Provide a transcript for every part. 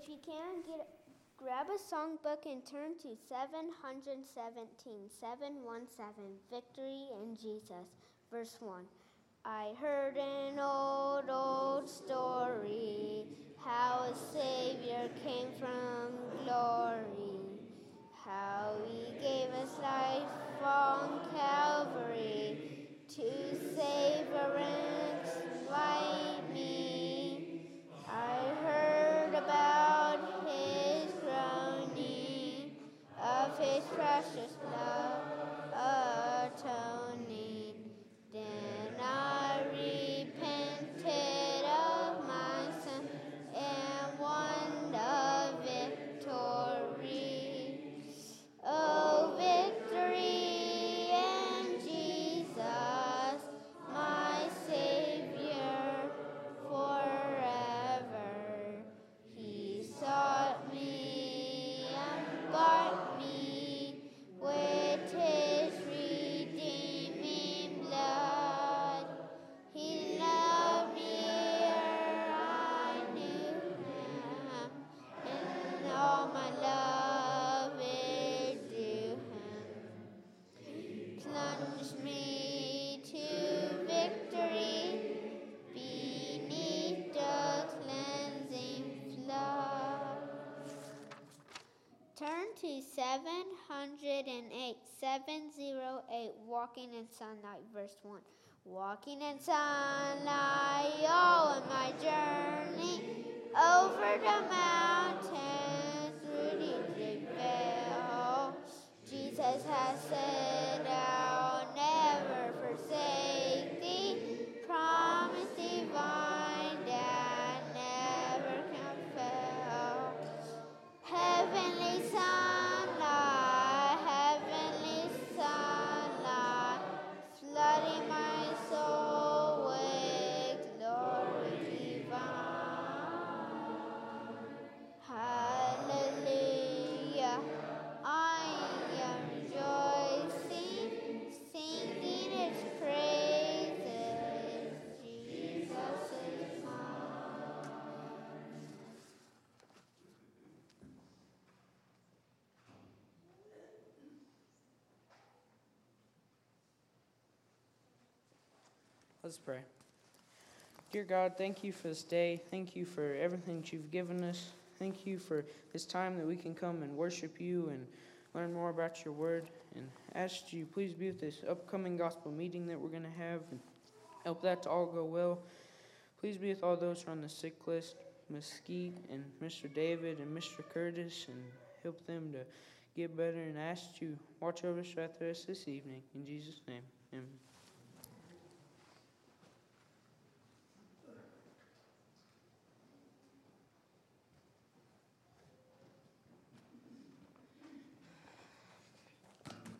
If you can, get grab a songbook and turn to 717, 717, Victory in Jesus, verse 1. I heard an old, old story how a Savior came from glory, how he gave us life on Calvary to save a wretch precious Walking in Sunlight, verse 1. Walking in sunlight, oh, in my journey over the mountains, through the deep vale. Jesus has said, Let's pray. Dear God, thank you for this day. Thank you for everything that you've given us. Thank you for this time that we can come and worship you and learn more about your word. And ask you, please be with this upcoming gospel meeting that we're going to have and help that to all go well. Please be with all those who are on the sick list, Mesquite and Mr. David and Mr. Curtis, and help them to get better. And ask you, watch over us throughout the rest of this evening. In Jesus' name, amen.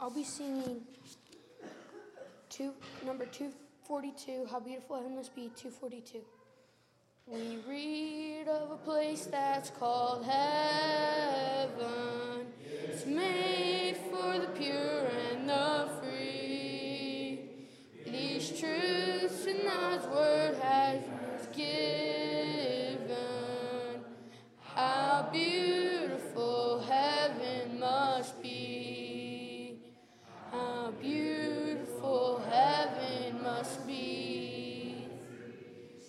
I'll be singing two, number 242, How Beautiful Heaven Must Be, 242. We read of a place that's called heaven. It's made for the pure and the free. These truths in God's word has given.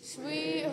Sweet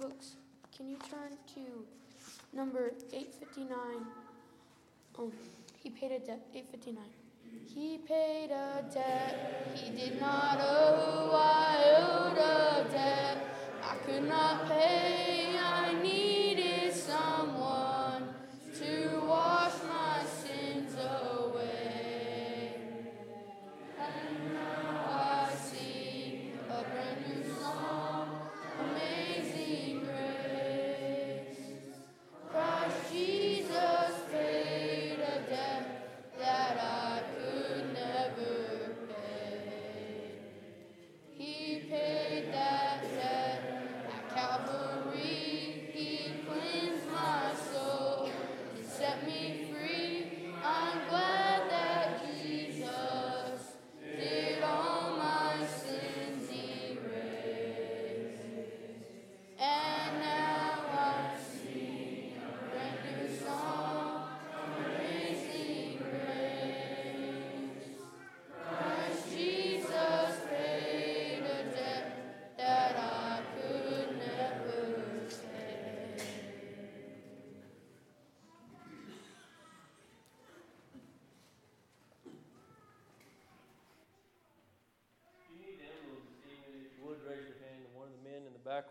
songbooks, can you turn to number 859? Um, he paid a debt, 859. He paid a debt he did not owe. I owed a debt I could not pay. I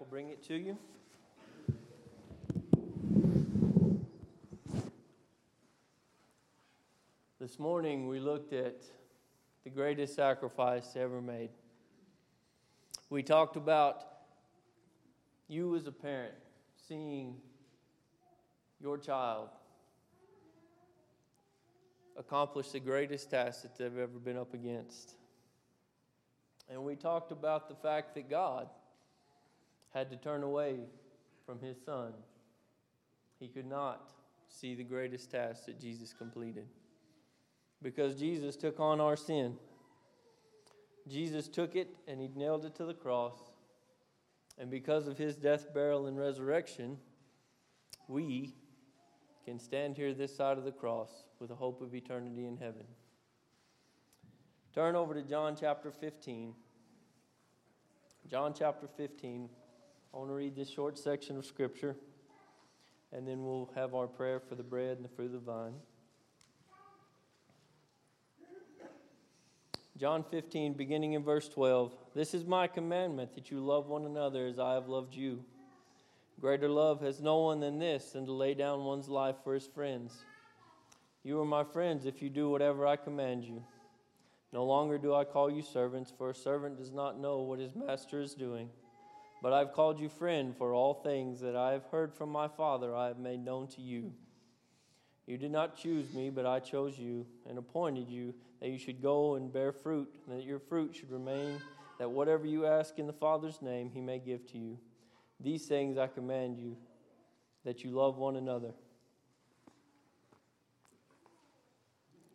bring it to you. This morning, we looked at the greatest sacrifice ever made. We talked about you as a parent seeing your child accomplish the greatest task that they've ever been up against. And we talked about the fact that God had to turn away from his son. He could not see the greatest task that Jesus completed because Jesus took on our sin. Jesus took it and he nailed it to the cross. And because of his death, burial, and resurrection, we can stand here this side of the cross with a hope of eternity in heaven. Turn over to John chapter 15. John chapter 15. I want to read this short section of Scripture, and then we'll have our prayer for the bread and the fruit of the vine. John 15, beginning in verse 12. This is my commandment that you love one another as I have loved you. Greater love has no one than this, than to lay down one's life for his friends. You are my friends if you do whatever I command you. No longer do I call you servants, for a servant does not know what his master is doing. But I've called you friend, for all things that I have heard from my Father I have made known to you. You did not choose me, but I chose you and appointed you that you should go and bear fruit, and that your fruit should remain, that whatever you ask in the Father's name he may give to you. These things I command you, that you love one another.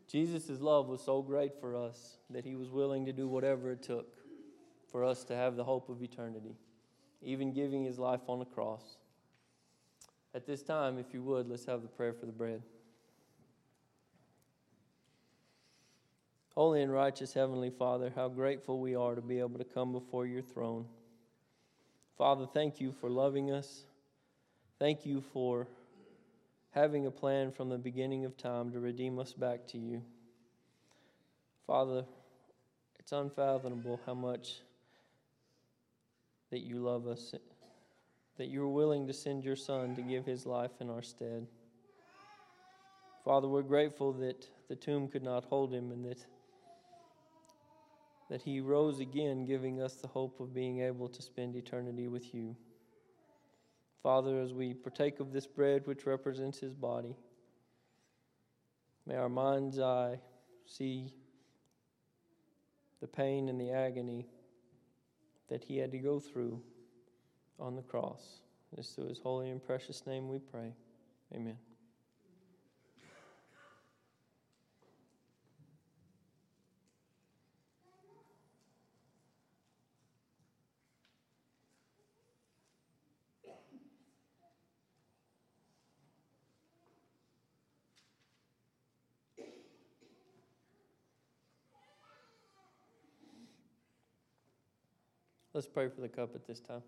Jesus' love was so great for us that he was willing to do whatever it took for us to have the hope of eternity, even giving his life on the cross. At this time, if you would, let's have the prayer for the bread. Holy and righteous Heavenly Father, how grateful we are to be able to come before your throne. Father, thank you for loving us. Thank you for having a plan from the beginning of time to redeem us back to you. Father, it's unfathomable how much that you love us, that you're willing to send your Son to give his life in our stead. Father, we're grateful that the tomb could not hold him and that, that he rose again, giving us the hope of being able to spend eternity with you. Father, as we partake of this bread which represents his body, may our mind's eye see the pain and the agony that he had to go through on the cross. This through his holy and precious name we pray. Amen. Let's pray for the cup at this time.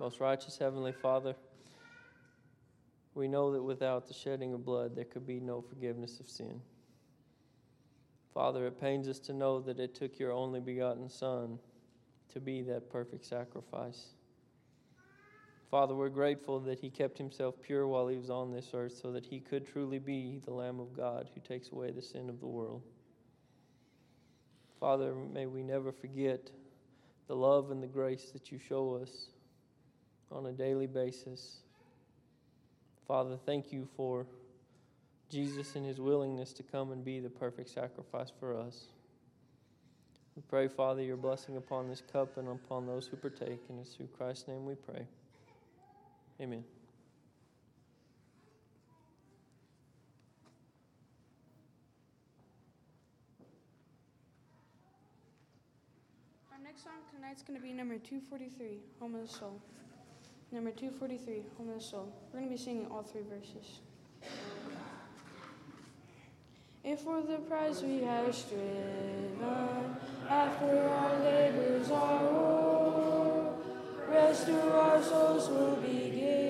Most righteous Heavenly Father, we know that without the shedding of blood, there could be no forgiveness of sin. Father, it pains us to know that it took your only begotten Son to be that perfect sacrifice. Father, we're grateful that he kept himself pure while he was on this earth so that he could truly be the Lamb of God who takes away the sin of the world. Father, may we never forget the love and the grace that you show us on a daily basis. Father, thank you for Jesus and his willingness to come and be the perfect sacrifice for us. We pray, Father, your blessing upon this cup and upon those who partake, and it's through Christ's name we pray. Amen. Our next song tonight's going to be number 243, Home of the Soul. Number 243, Home of the Soul. We're going to be singing all three verses. If for the prize we have striven, after our labors are o'er, rest to our souls will be given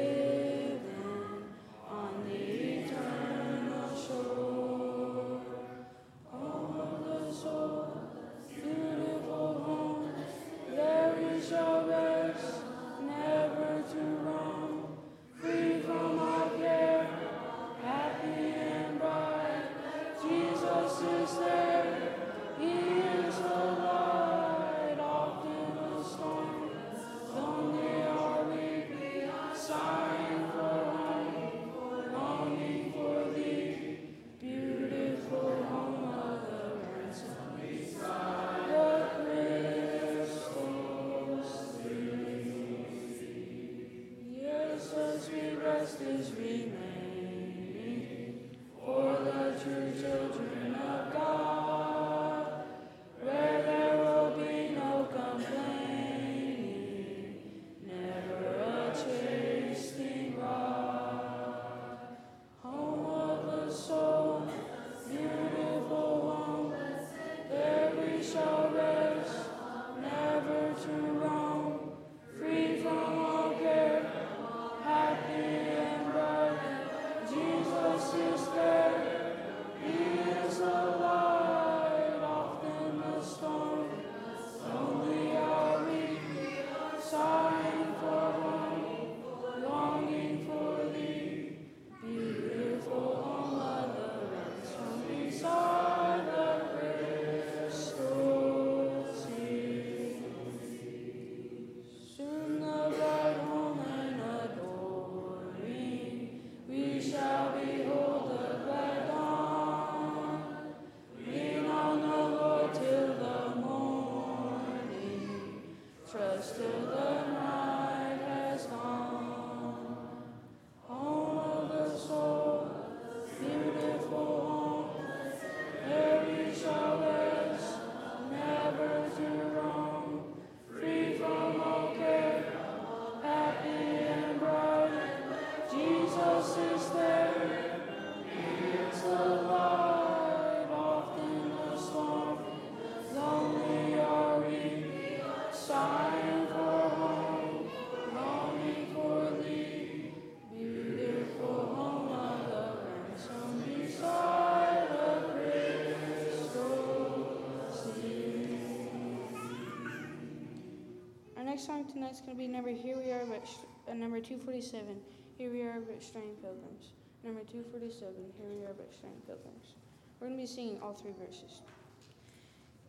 song tonight's going to be number Here We Are, but uh, number 247. Here we are, but straying pilgrims. Number 247. Here we are, but straying pilgrims. We're going to be singing all three verses.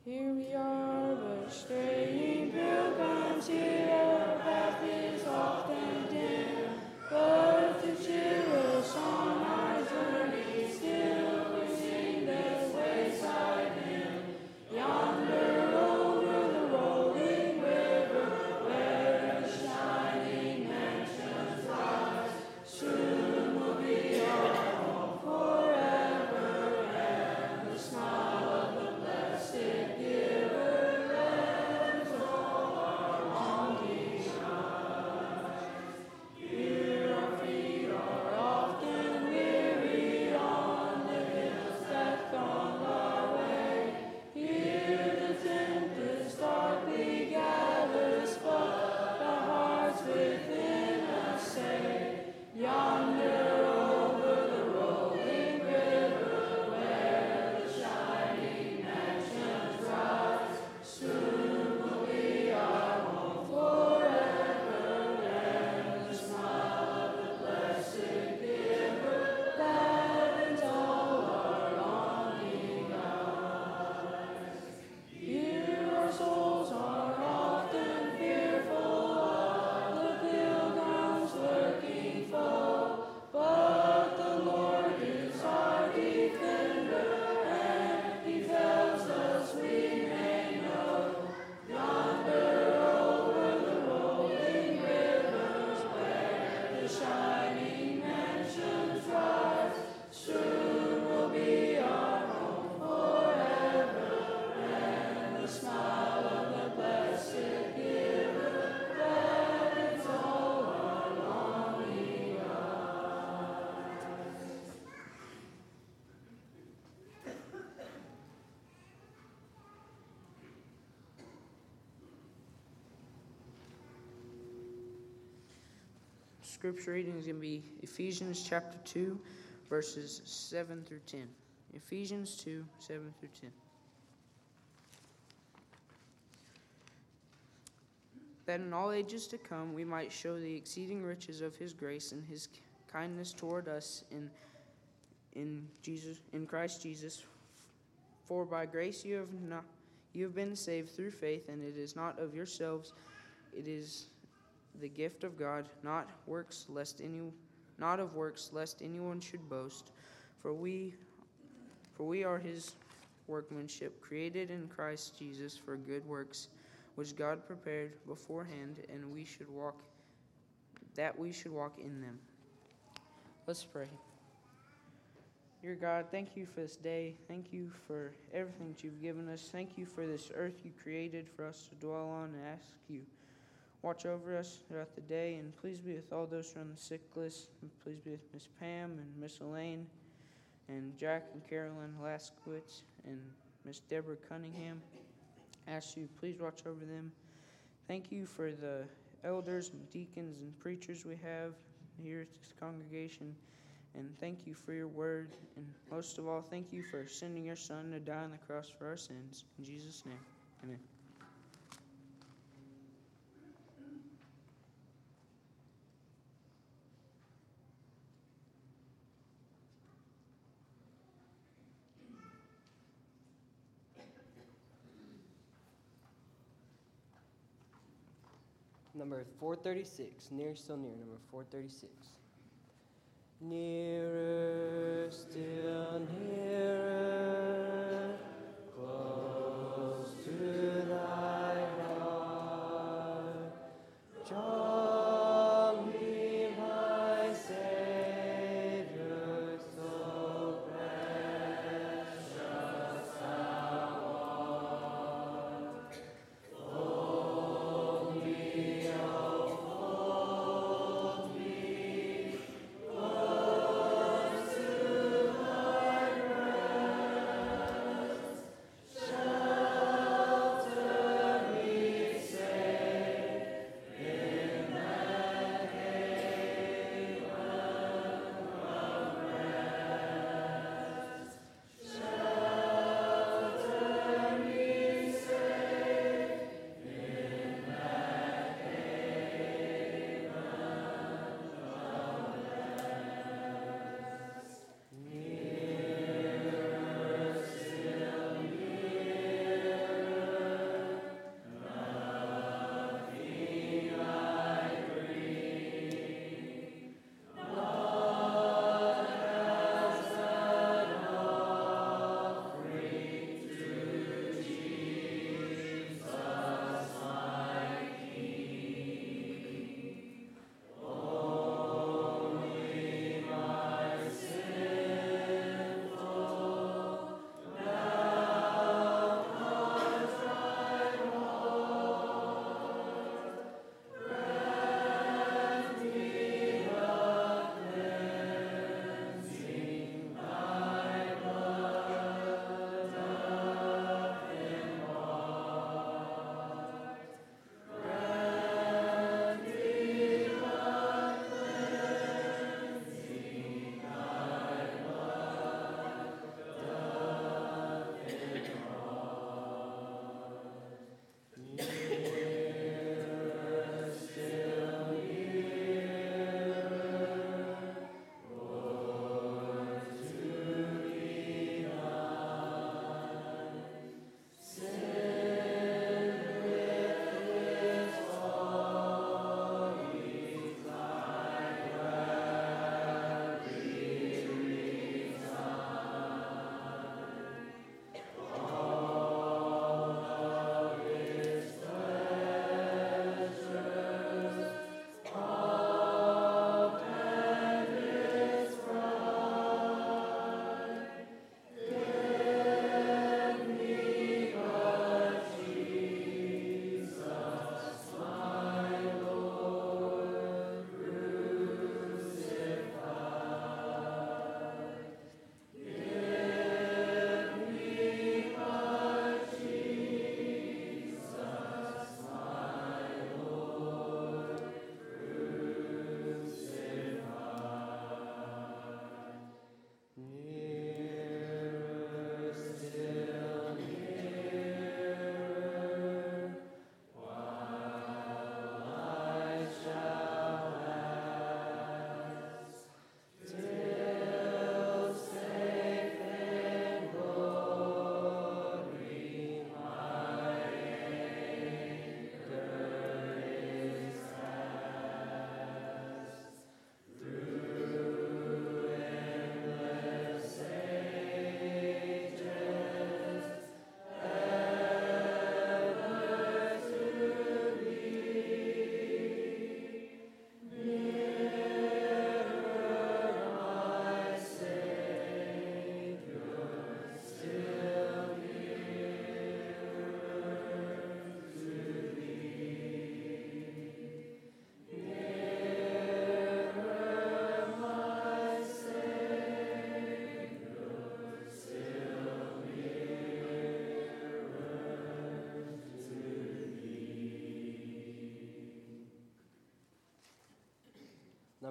Here we are, but straying pilgrims, here our path is often dim. But to cheer us on our journey, scripture reading is going to be Ephesians chapter 2, verses 7 through 10. Ephesians 2, 7 through 10. That in all ages to come we might show the exceeding riches of his grace and his kindness toward us in in Jesus in Christ Jesus for by grace you have not you have been saved through faith and it is not of yourselves it is the gift of God not works lest any not of works lest anyone should boast for we for we are his workmanship created in Christ Jesus for good works which God prepared beforehand and we should walk that we should walk in them let's pray Dear God, thank you for this day. Thank you for everything that you've given us. Thank you for this earth you created for us to dwell on and ask you. Watch over us throughout the day and please be with all those who are on the sick list. And please be with Miss Pam and Miss Elaine and Jack and Carolyn Laskowitz and Miss Deborah Cunningham. ask you, please watch over them. Thank you for the elders and deacons and preachers we have here at this congregation. And thank you for your word. And most of all, thank you for sending your son to die on the cross for our sins. In Jesus' name, amen. Number 436, near, still near, number 436. Nearer, still nearer,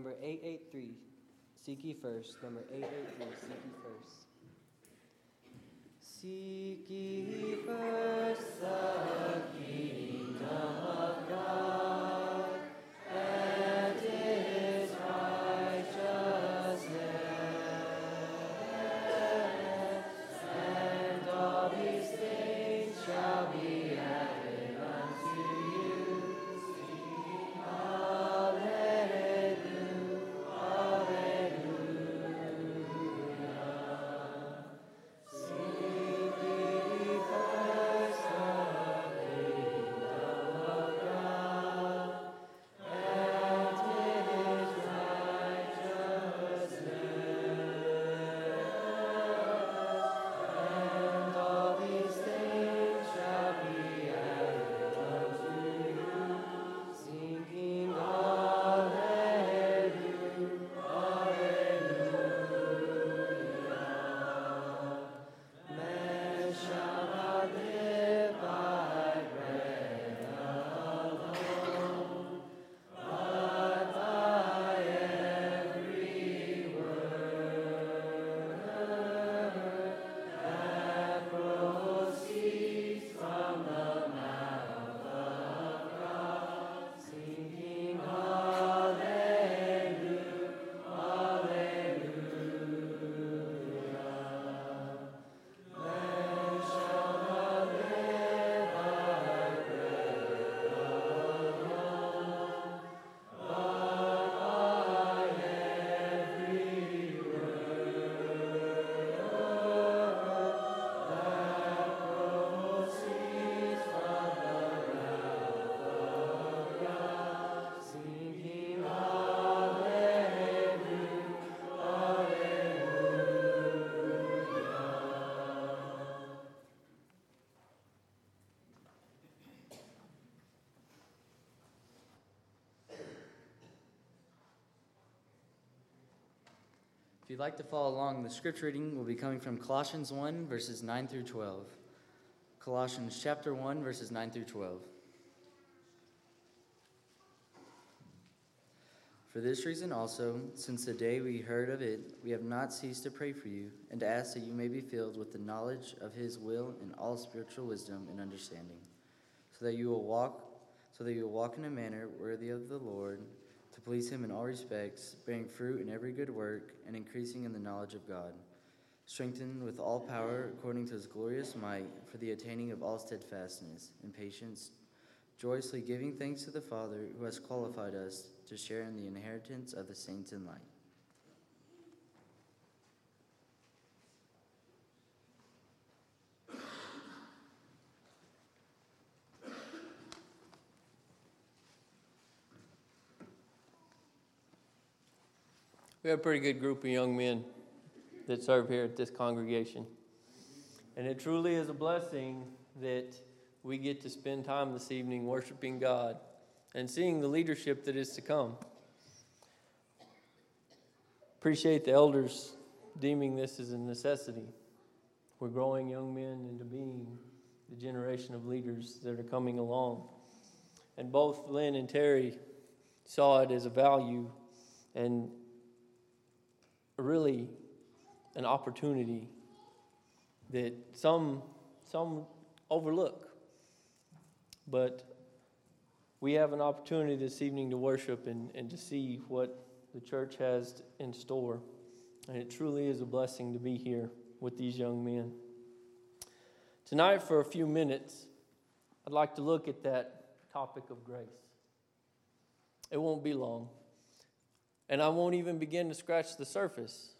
Number 883, seek ye first. Number 883, seek ye first. Seek ye first If you'd like to follow along, the scripture reading will be coming from Colossians 1, verses 9 through 12. Colossians chapter 1, verses 9 through 12. For this reason also, since the day we heard of it, we have not ceased to pray for you and to ask that you may be filled with the knowledge of his will and all spiritual wisdom and understanding, so that you will walk so that you will walk in a manner worthy of the Lord, please him in all respects, bearing fruit in every good work and increasing in the knowledge of God, strengthened with all power according to his glorious might for the attaining of all steadfastness and patience, joyously giving thanks to the Father who has qualified us to share in the inheritance of the saints in light. We have a pretty good group of young men that serve here at this congregation. And it truly is a blessing that we get to spend time this evening worshiping God and seeing the leadership that is to come. Appreciate the elders deeming this as a necessity. We're growing young men into being the generation of leaders that are coming along. And both Lynn and Terry saw it as a value and really an opportunity that some some overlook. But we have an opportunity this evening to worship and, and to see what the church has in store. And it truly is a blessing to be here with these young men. Tonight, for a few minutes, I'd like to look at that topic of grace. It won't be long. And I won't even begin to scratch the surface.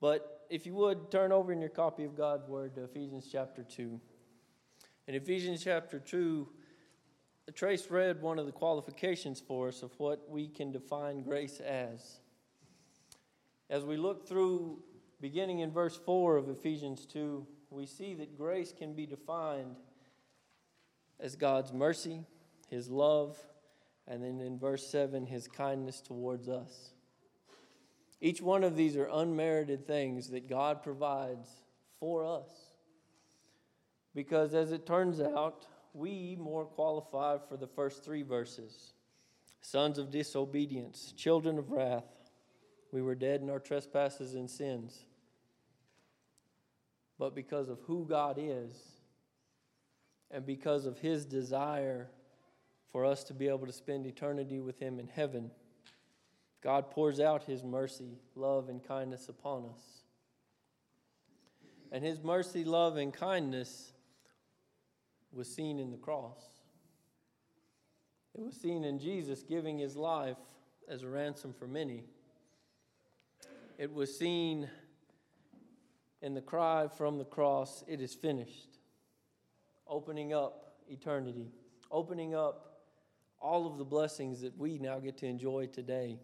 But if you would, turn over in your copy of God's Word to Ephesians chapter 2. In Ephesians chapter 2, Trace read one of the qualifications for us of what we can define grace as. As we look through, beginning in verse 4 of Ephesians 2, we see that grace can be defined as God's mercy, His love, and then in verse 7, His kindness towards us. Each one of these are unmerited things that God provides for us. Because as it turns out, we more qualify for the first three verses. sons of disobedience, children of wrath. We were dead in our trespasses and sins. But because of who God is, and because of his desire for us to be able to spend eternity with him in heaven, God pours out his mercy, love, and kindness upon us. And his mercy, love, and kindness was seen in the cross. It was seen in Jesus giving his life as a ransom for many. It was seen in the cry from the cross, It is finished, opening up eternity, opening up all of the blessings that we now get to enjoy today.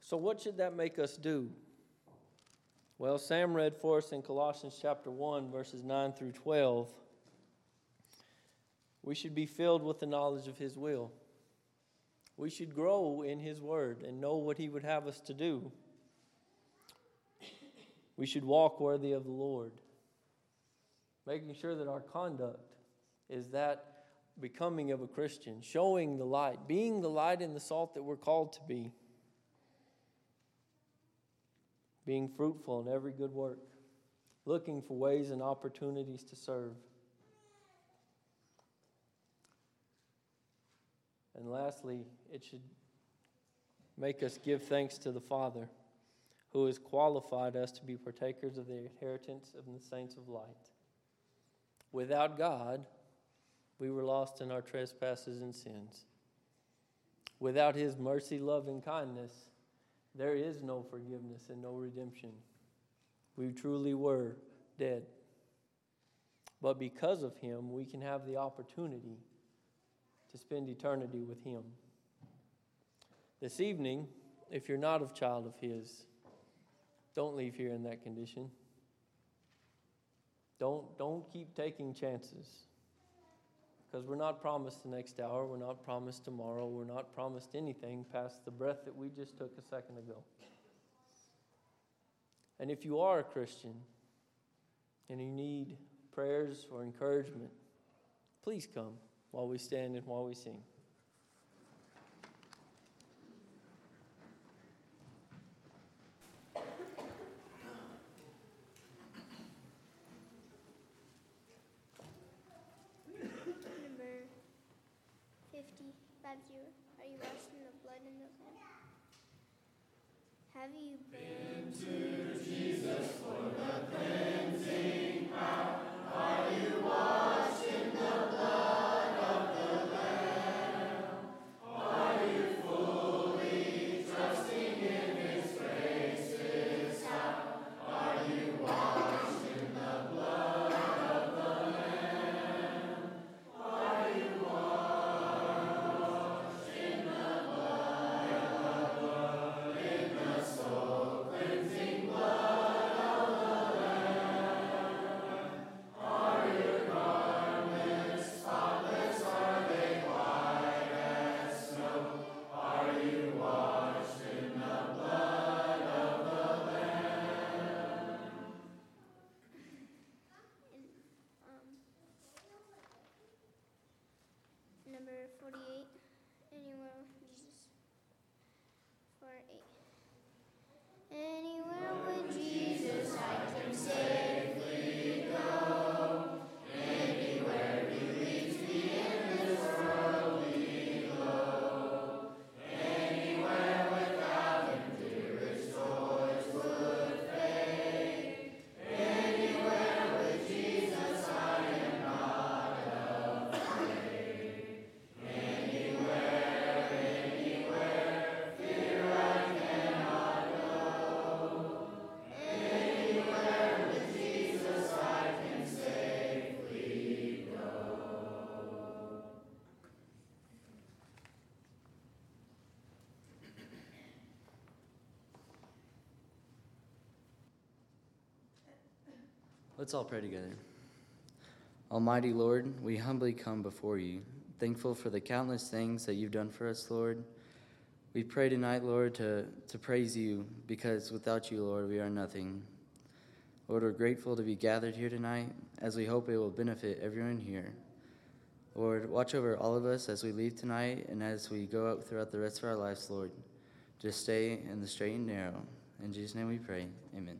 So, what should that make us do? Well, Sam read for us in Colossians chapter 1, verses 9 through 12. We should be filled with the knowledge of His will. We should grow in His Word and know what He would have us to do. We should walk worthy of the Lord, making sure that our conduct is that becoming of a Christian, showing the light, being the light and the salt that we're called to be, being fruitful in every good work, looking for ways and opportunities to serve. And lastly, it should make us give thanks to the Father who has qualified us to be partakers of the inheritance of the saints of light. Without God, we were lost in our trespasses and sins. Without His mercy, love, and kindness, there is no forgiveness and no redemption. We truly were dead. But because of Him, we can have the opportunity to spend eternity with Him. This evening, if you're not a child of His, don't leave here in that condition. Don't, don't keep taking chances. Because we're not promised the next hour, we're not promised tomorrow, we're not promised anything past the breath that we just took a second ago. And if you are a Christian and you need prayers or encouragement, please come while we stand and while we sing. Number 50, 50. Are you washed in the blood the? Have you been to Let's all pray together. Almighty Lord, we humbly come before you, thankful for the countless things that you've done for us, Lord. We pray tonight, Lord, to, to praise you because without you, Lord, we are nothing. Lord, we're grateful to be gathered here tonight as we hope it will benefit everyone here. Lord, watch over all of us as we leave tonight and as we go out throughout the rest of our lives, Lord. Just stay in the straight and narrow. In Jesus' name we pray. Amen.